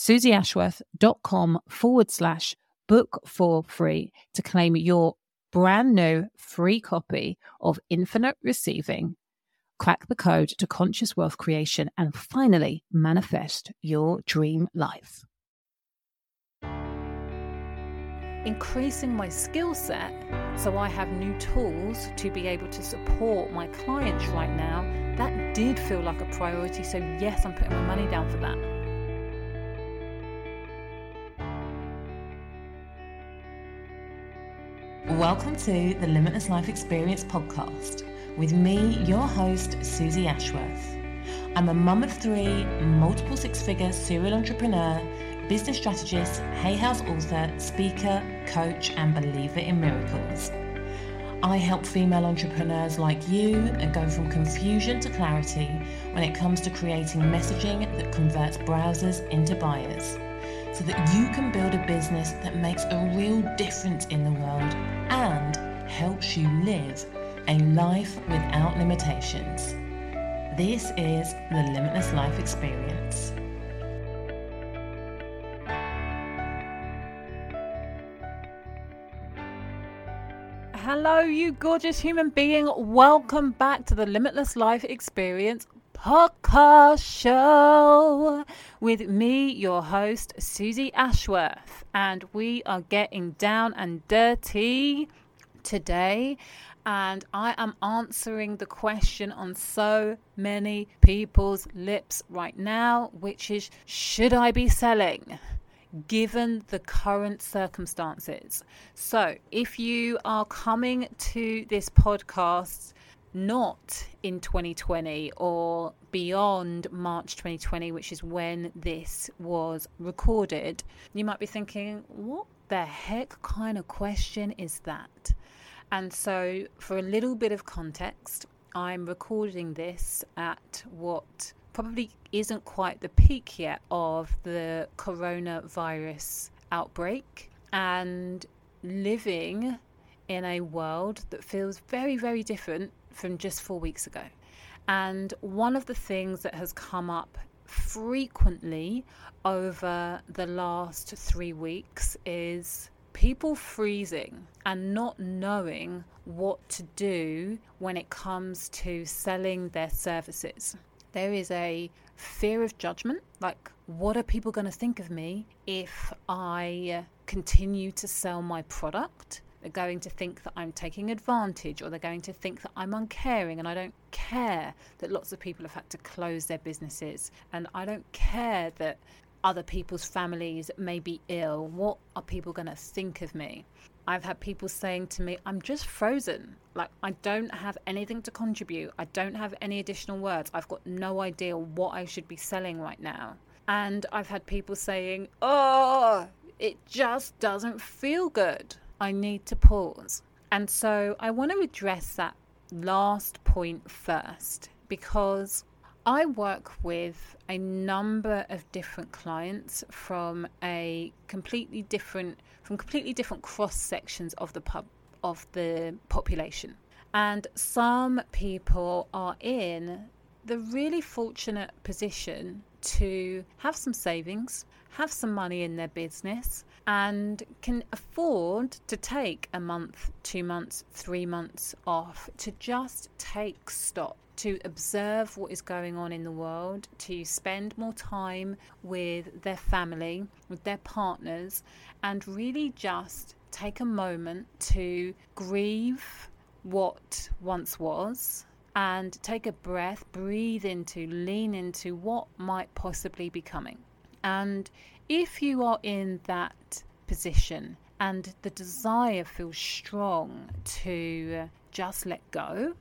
suzyashworth.com forward slash book for free to claim your brand new free copy of Infinite Receiving. Crack the code to conscious wealth creation and finally manifest your dream life. Increasing my skill set so I have new tools to be able to support my clients right now, that did feel like a priority. So, yes, I'm putting my money down for that. Welcome to the Limitless Life Experience podcast with me, your host, Suzy Ashworth. I'm a mum of three, multiple six figure serial entrepreneur, business strategist, Hay House author, speaker, coach, and believer in miracles. I help female entrepreneurs like you go from confusion to clarity when it comes to creating messaging that converts browsers into buyers so that you can build a business that makes a real difference in the world and helps you live a life without limitations. This is the Limitless Life Experience. Hello, you gorgeous human being. Welcome back to the Limitless Life Experience podcast show with me, your host, Suzy Ashworth. And we are getting down and dirty today. And I am answering the question on so many people's lips right now, which is should I be selling? given the current circumstances. So, if you are coming to this podcast not in 2020 or beyond March 2020, which is when this was recorded, you might be thinking, what the heck kind of question is that? And so, for a little bit of context, I'm recording this at what probably isn't quite the peak yet of the coronavirus outbreak and living in a world that feels very, very different from just four weeks ago. And one of the things that has come up frequently over the last three weeks is people freezing and not knowing what to do when it comes to selling their services there is a fear of judgment like what are people going to think of me if i continue to sell my product they're going to think that i'm taking advantage or they're going to think that i'm uncaring and i don't care that lots of people have had to close their businesses and i don't care that other people's families may be ill what are people going to think of me I've had people saying to me, I'm just frozen. Like, I don't have anything to contribute. I don't have any additional words. I've got no idea what I should be selling right now. And I've had people saying, Oh, it just doesn't feel good. I need to pause. And so I want to address that last point first because I work with a number of different clients from a completely different from completely different cross sections of the pub of the population. And some people are in the really fortunate position to have some savings, have some money in their business, and can afford to take a month, two months, three months off to just take stock to observe what is going on in the world, to spend more time with their family, with their partners, and really just take a moment to grieve what once was and take a breath, breathe into, lean into what might possibly be coming. And if you are in that position and the desire feels strong to just let go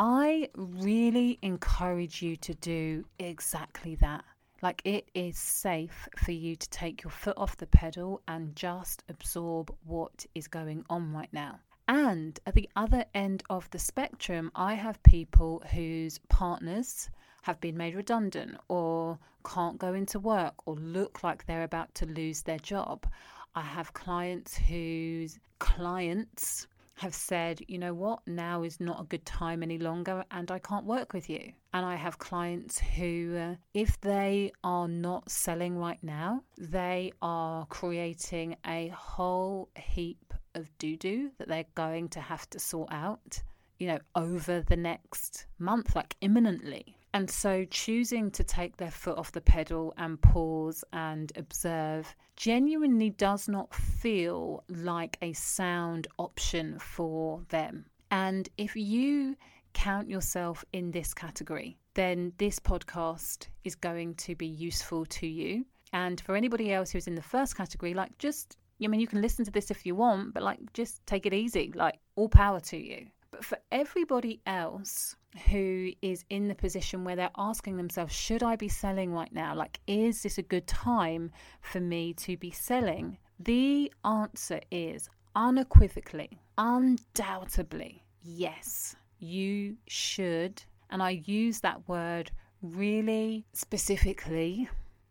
I really encourage you to do exactly that. Like, it is safe for you to take your foot off the pedal and just absorb what is going on right now. And at the other end of the spectrum, I have people whose partners have been made redundant or can't go into work or look like they're about to lose their job. I have clients whose clients have said, you know what, now is not a good time any longer and I can't work with you. And I have clients who, uh, if they are not selling right now, they are creating a whole heap of doo doo that they're going to have to sort out, you know, over the next month, like imminently. And so choosing to take their foot off the pedal and pause and observe genuinely does not feel like a sound option for them. And if you count yourself in this category, then this podcast is going to be useful to you. And for anybody else who's in the first category, like just, I mean, you can listen to this if you want, but like just take it easy, like all power to you. But for everybody else who is in the position where they're asking themselves, should I be selling right now? Like, is this a good time for me to be selling? The answer is unequivocally, undoubtedly, yes, you should, and I use that word really specifically,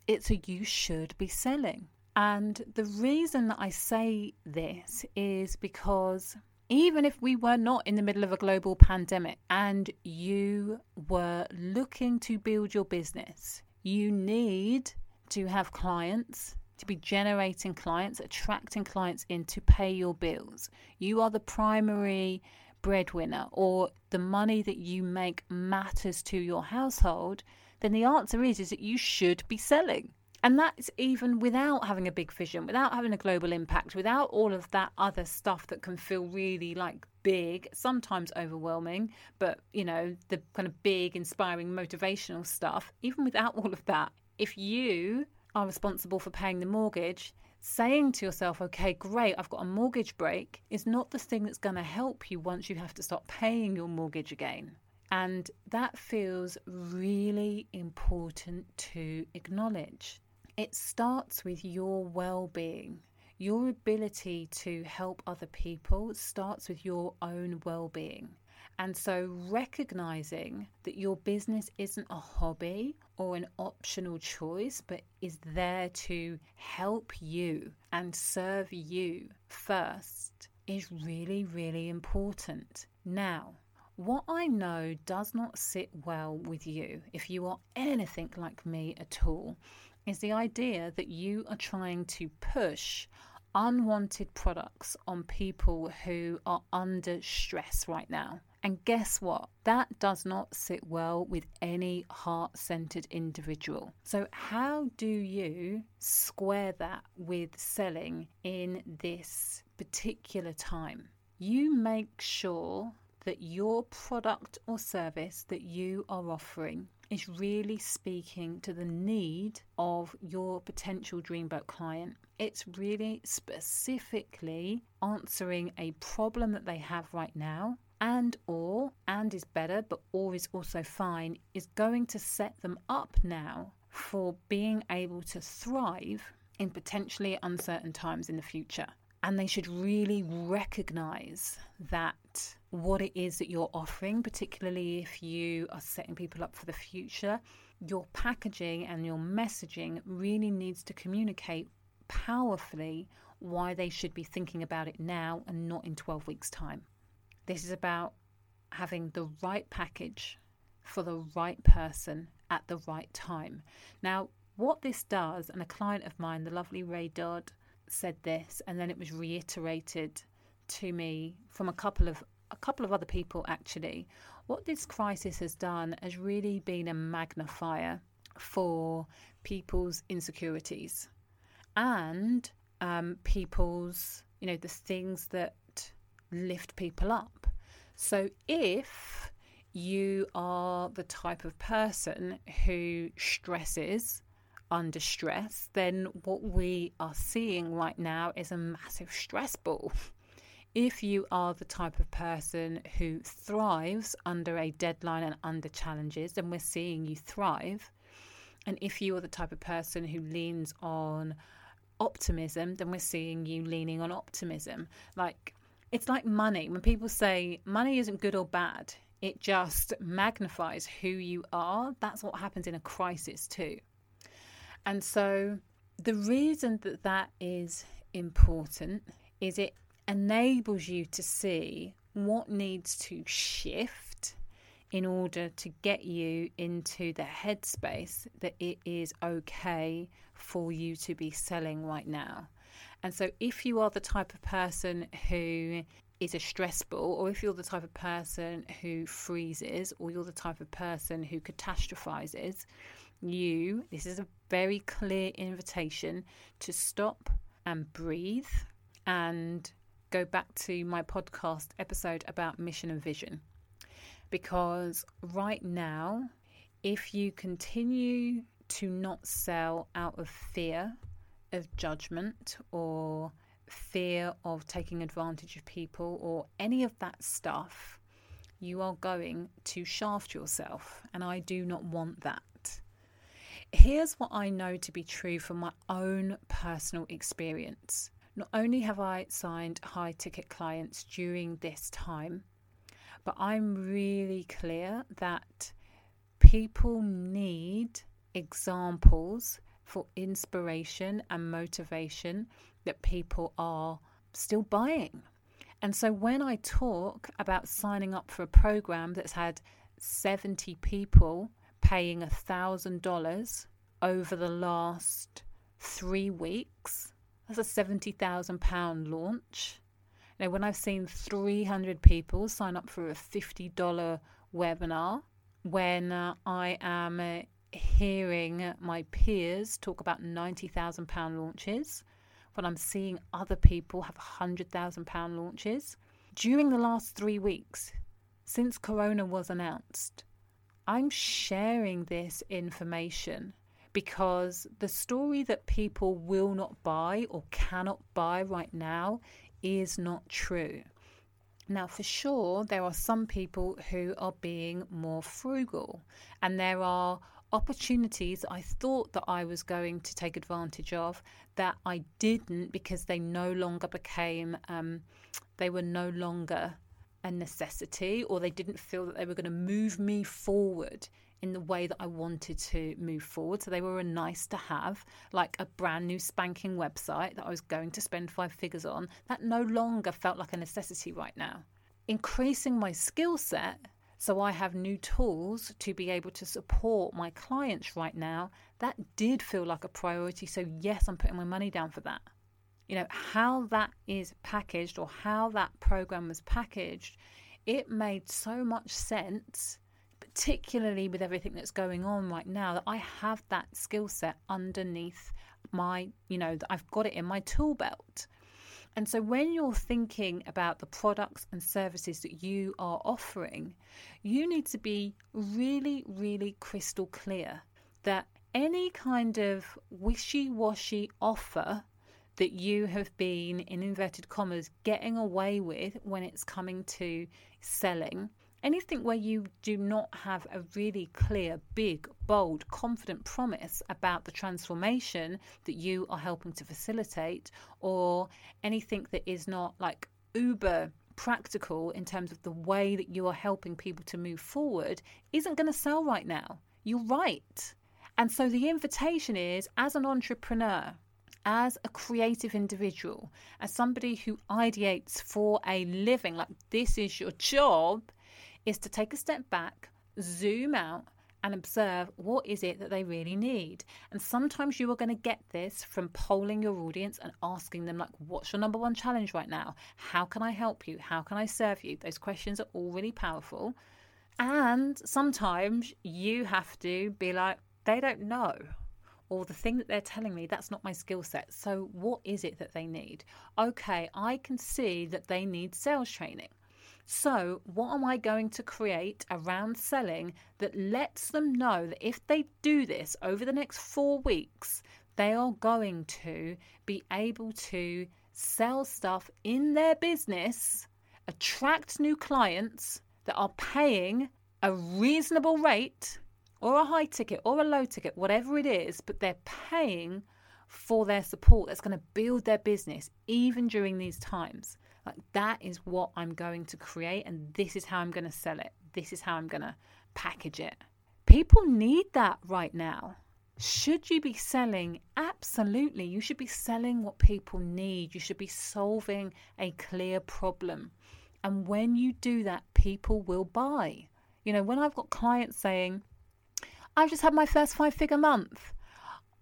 it's a you should be selling. And the reason that I say this is because even if we were not in the middle of a global pandemic and you were looking to build your business, you need to have clients, to be generating clients, attracting clients in to pay your bills. You are the primary breadwinner, or the money that you make matters to your household, then the answer is is that you should be selling. And that's even without having a big vision, without having a global impact, without all of that other stuff that can feel really like big, sometimes overwhelming, but you know, the kind of big, inspiring, motivational stuff, even without all of that, if you are responsible for paying the mortgage, saying to yourself, okay, great, I've got a mortgage break, is not the thing that's going to help you once you have to stop paying your mortgage again. And that feels really important to acknowledge. It starts with your well being. Your ability to help other people starts with your own well being. And so, recognizing that your business isn't a hobby or an optional choice, but is there to help you and serve you first is really, really important. Now, what I know does not sit well with you, if you are anything like me at all, is the idea that you are trying to push unwanted products on people who are under stress right now. And guess what? That does not sit well with any heart centered individual. So, how do you square that with selling in this particular time? You make sure that your product or service that you are offering is really speaking to the need of your potential dreamboat client. It's really specifically answering a problem that they have right now and or and is better but or is also fine is going to set them up now for being able to thrive in potentially uncertain times in the future and they should really recognize that what it is that you're offering, particularly if you are setting people up for the future, your packaging and your messaging really needs to communicate powerfully why they should be thinking about it now and not in 12 weeks' time. This is about having the right package for the right person at the right time. Now, what this does, and a client of mine, the lovely Ray Dodd, said this, and then it was reiterated to me from a couple of a couple of other people actually. What this crisis has done has really been a magnifier for people's insecurities and um, people's, you know, the things that lift people up. So if you are the type of person who stresses under stress, then what we are seeing right now is a massive stress ball. If you are the type of person who thrives under a deadline and under challenges, then we're seeing you thrive. And if you are the type of person who leans on optimism, then we're seeing you leaning on optimism. Like, it's like money. When people say money isn't good or bad, it just magnifies who you are. That's what happens in a crisis, too. And so, the reason that that is important is it enables you to see what needs to shift in order to get you into the headspace that it is okay for you to be selling right now. And so, if you are the type of person who is a stress ball, or if you're the type of person who freezes, or you're the type of person who catastrophizes, you, this is a very clear invitation to stop and breathe and go back to my podcast episode about mission and vision. Because right now, if you continue to not sell out of fear of judgment or fear of taking advantage of people or any of that stuff, you are going to shaft yourself. And I do not want that. Here's what I know to be true from my own personal experience not only have I signed high ticket clients during this time, but I'm really clear that people need examples for inspiration and motivation that people are still buying. And so when I talk about signing up for a program that's had 70 people paying $1,000 over the last three weeks, that's a £70,000 launch. Now, when I've seen 300 people sign up for a $50 webinar, when uh, I am uh, hearing my peers talk about £90,000 launches, when I'm seeing other people have £100,000 launches, during the last three weeks, since Corona was announced, I'm sharing this information because the story that people will not buy or cannot buy right now is not true. Now, for sure, there are some people who are being more frugal, and there are opportunities I thought that I was going to take advantage of that I didn't because they no longer became, um, they were no longer a necessity, or they didn't feel that they were going to move me forward in the way that I wanted to move forward. So they were a nice to have, like a brand new spanking website that I was going to spend five figures on. That no longer felt like a necessity right now. Increasing my skill set so I have new tools to be able to support my clients right now. That did feel like a priority. So, yes, I'm putting my money down for that. You know, how that is packaged or how that program was packaged, it made so much sense particularly with everything that's going on right now, that I have that skill set underneath my, you know, that I've got it in my tool belt. And so when you're thinking about the products and services that you are offering, you need to be really, really crystal clear that any kind of wishy washy offer that you have been, in inverted commas, getting away with when it's coming to selling anything where you do not have a really clear, big, bold, confident promise about the transformation that you are helping to facilitate, or anything that is not like uber practical in terms of the way that you are helping people to move forward, isn't going to sell right now. You're right. And so the invitation is as an entrepreneur, as a creative individual, as somebody who ideates for a living, like this is your job, is to take a step back, zoom out, and observe what is it that they really need. And sometimes you are going to get this from polling your audience and asking them like what's your number one challenge right now? How can I help you? How can I serve you? Those questions are all really powerful. And sometimes you have to be like they don't know or the thing that they're telling me that's not my skill set. So what is it that they need? Okay, I can see that they need sales training. So, what am I going to create around selling that lets them know that if they do this over the next four weeks, they are going to be able to sell stuff in their business, attract new clients that are paying a reasonable rate or a high ticket or a low ticket, whatever it is, but they're paying for their support that's going to build their business even during these times. Like that is what I'm going to create, and this is how I'm going to sell it. This is how I'm going to package it. People need that right now. Should you be selling? Absolutely. You should be selling what people need. You should be solving a clear problem. And when you do that, people will buy. You know, when I've got clients saying, I've just had my first five figure month,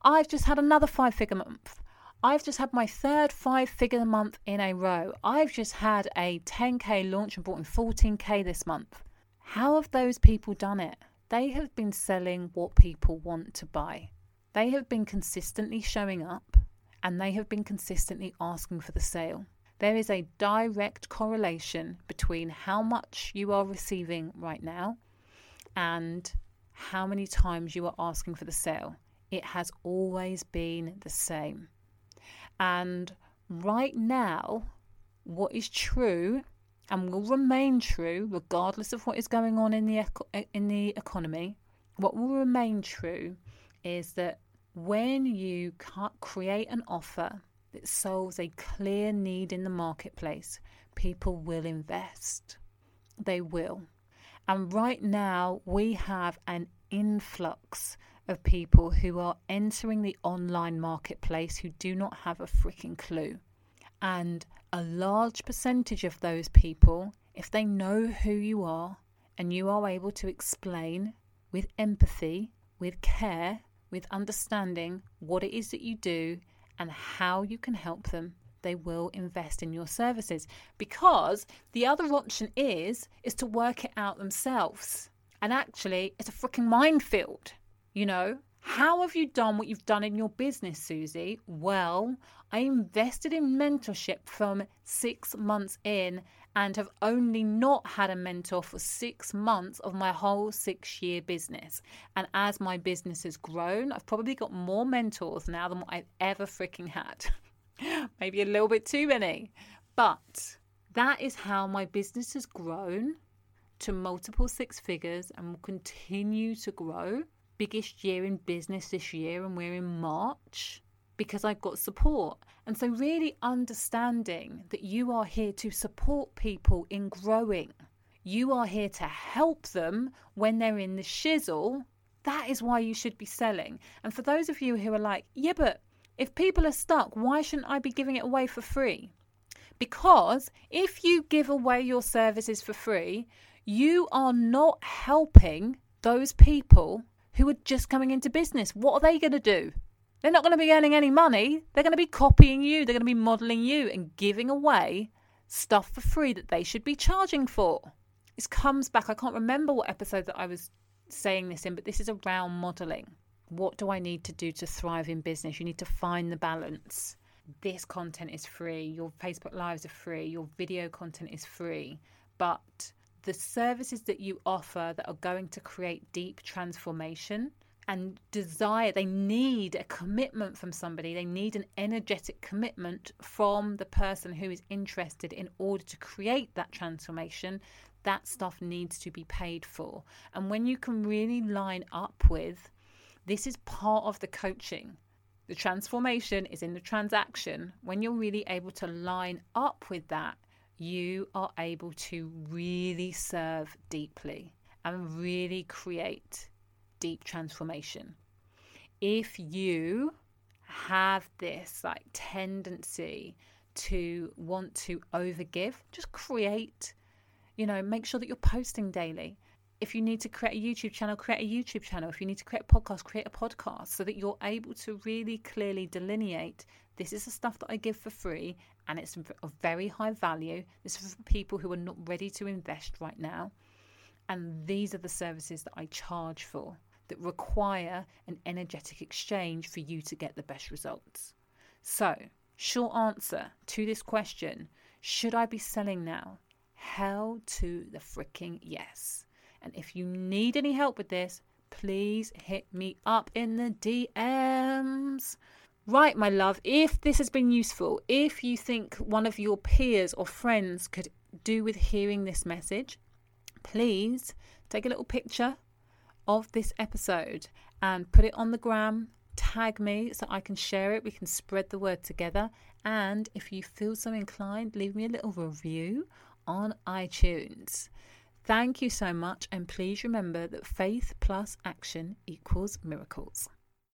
I've just had another five figure month, I've just had my third five figure month in a row. I've just had a 10k launch and brought in 14k this month. How have those people done it? They have been selling what people want to buy. They have been consistently showing up and they have been consistently asking for the sale. There is a direct correlation between how much you are receiving right now and how many times you are asking for the sale. It has always been the same. And right now, what is true and will remain true, regardless of what is going on in the in the economy, what will remain true is that when you create an offer that solves a clear need in the marketplace, people will invest. They will. And right now, we have an influx of people who are entering the online marketplace who do not have a freaking clue. And a large percentage of those people, if they know who you are and you are able to explain with empathy, with care, with understanding what it is that you do and how you can help them, they will invest in your services because the other option is is to work it out themselves. And actually, it's a freaking minefield. You know, how have you done what you've done in your business, Suzy? Well, I invested in mentorship from six months in and have only not had a mentor for six months of my whole six year business. And as my business has grown, I've probably got more mentors now than what I've ever freaking had. Maybe a little bit too many. But that is how my business has grown to multiple six figures and will continue to grow. Biggest year in business this year, and we're in March because I've got support. And so, really understanding that you are here to support people in growing, you are here to help them when they're in the shizzle. That is why you should be selling. And for those of you who are like, yeah, but if people are stuck, why shouldn't I be giving it away for free? Because if you give away your services for free, you are not helping those people who are just coming into business. What are they going to do? They're not going to be earning any money. They're going to be copying you. They're going to be modeling you and giving away stuff for free that they should be charging for. This comes back. I can't remember what episode that I was saying this in, but this is around modeling. What do I need to do to thrive in business? You need to find the balance. This content is free. Your Facebook Lives are free. Your video content is free. But the services that you offer that are going to create deep transformation and desire, they need a commitment from somebody. They need an energetic commitment from the person who is interested in order to create that transformation. That stuff needs to be paid for. And when you can really line up with this is part of the coaching. The transformation is in the transaction. When you're really able to line up with that, you are able to really serve deeply and really create deep transformation. If you have this like tendency to want to overgive, just create, you know, make sure that you're posting daily. If you need to create a YouTube channel, create a YouTube channel. If you need to create a podcast, create a podcast so that you're able to really clearly delineate this is the stuff that I give for free and it's of very high value. This is for people who are not ready to invest right now. And these are the services that I charge for that require an energetic exchange for you to get the best results. So, short answer to this question should I be selling now? Hell to the freaking yes. And if you need any help with this, please hit me up in the DMs. Right, my love, if this has been useful, if you think one of your peers or friends could do with hearing this message, please take a little picture of this episode and put it on the gram, tag me so I can share it. We can spread the word together. And if you feel so inclined, leave me a little review on iTunes. Thank you so much. And please remember that faith plus action equals miracles.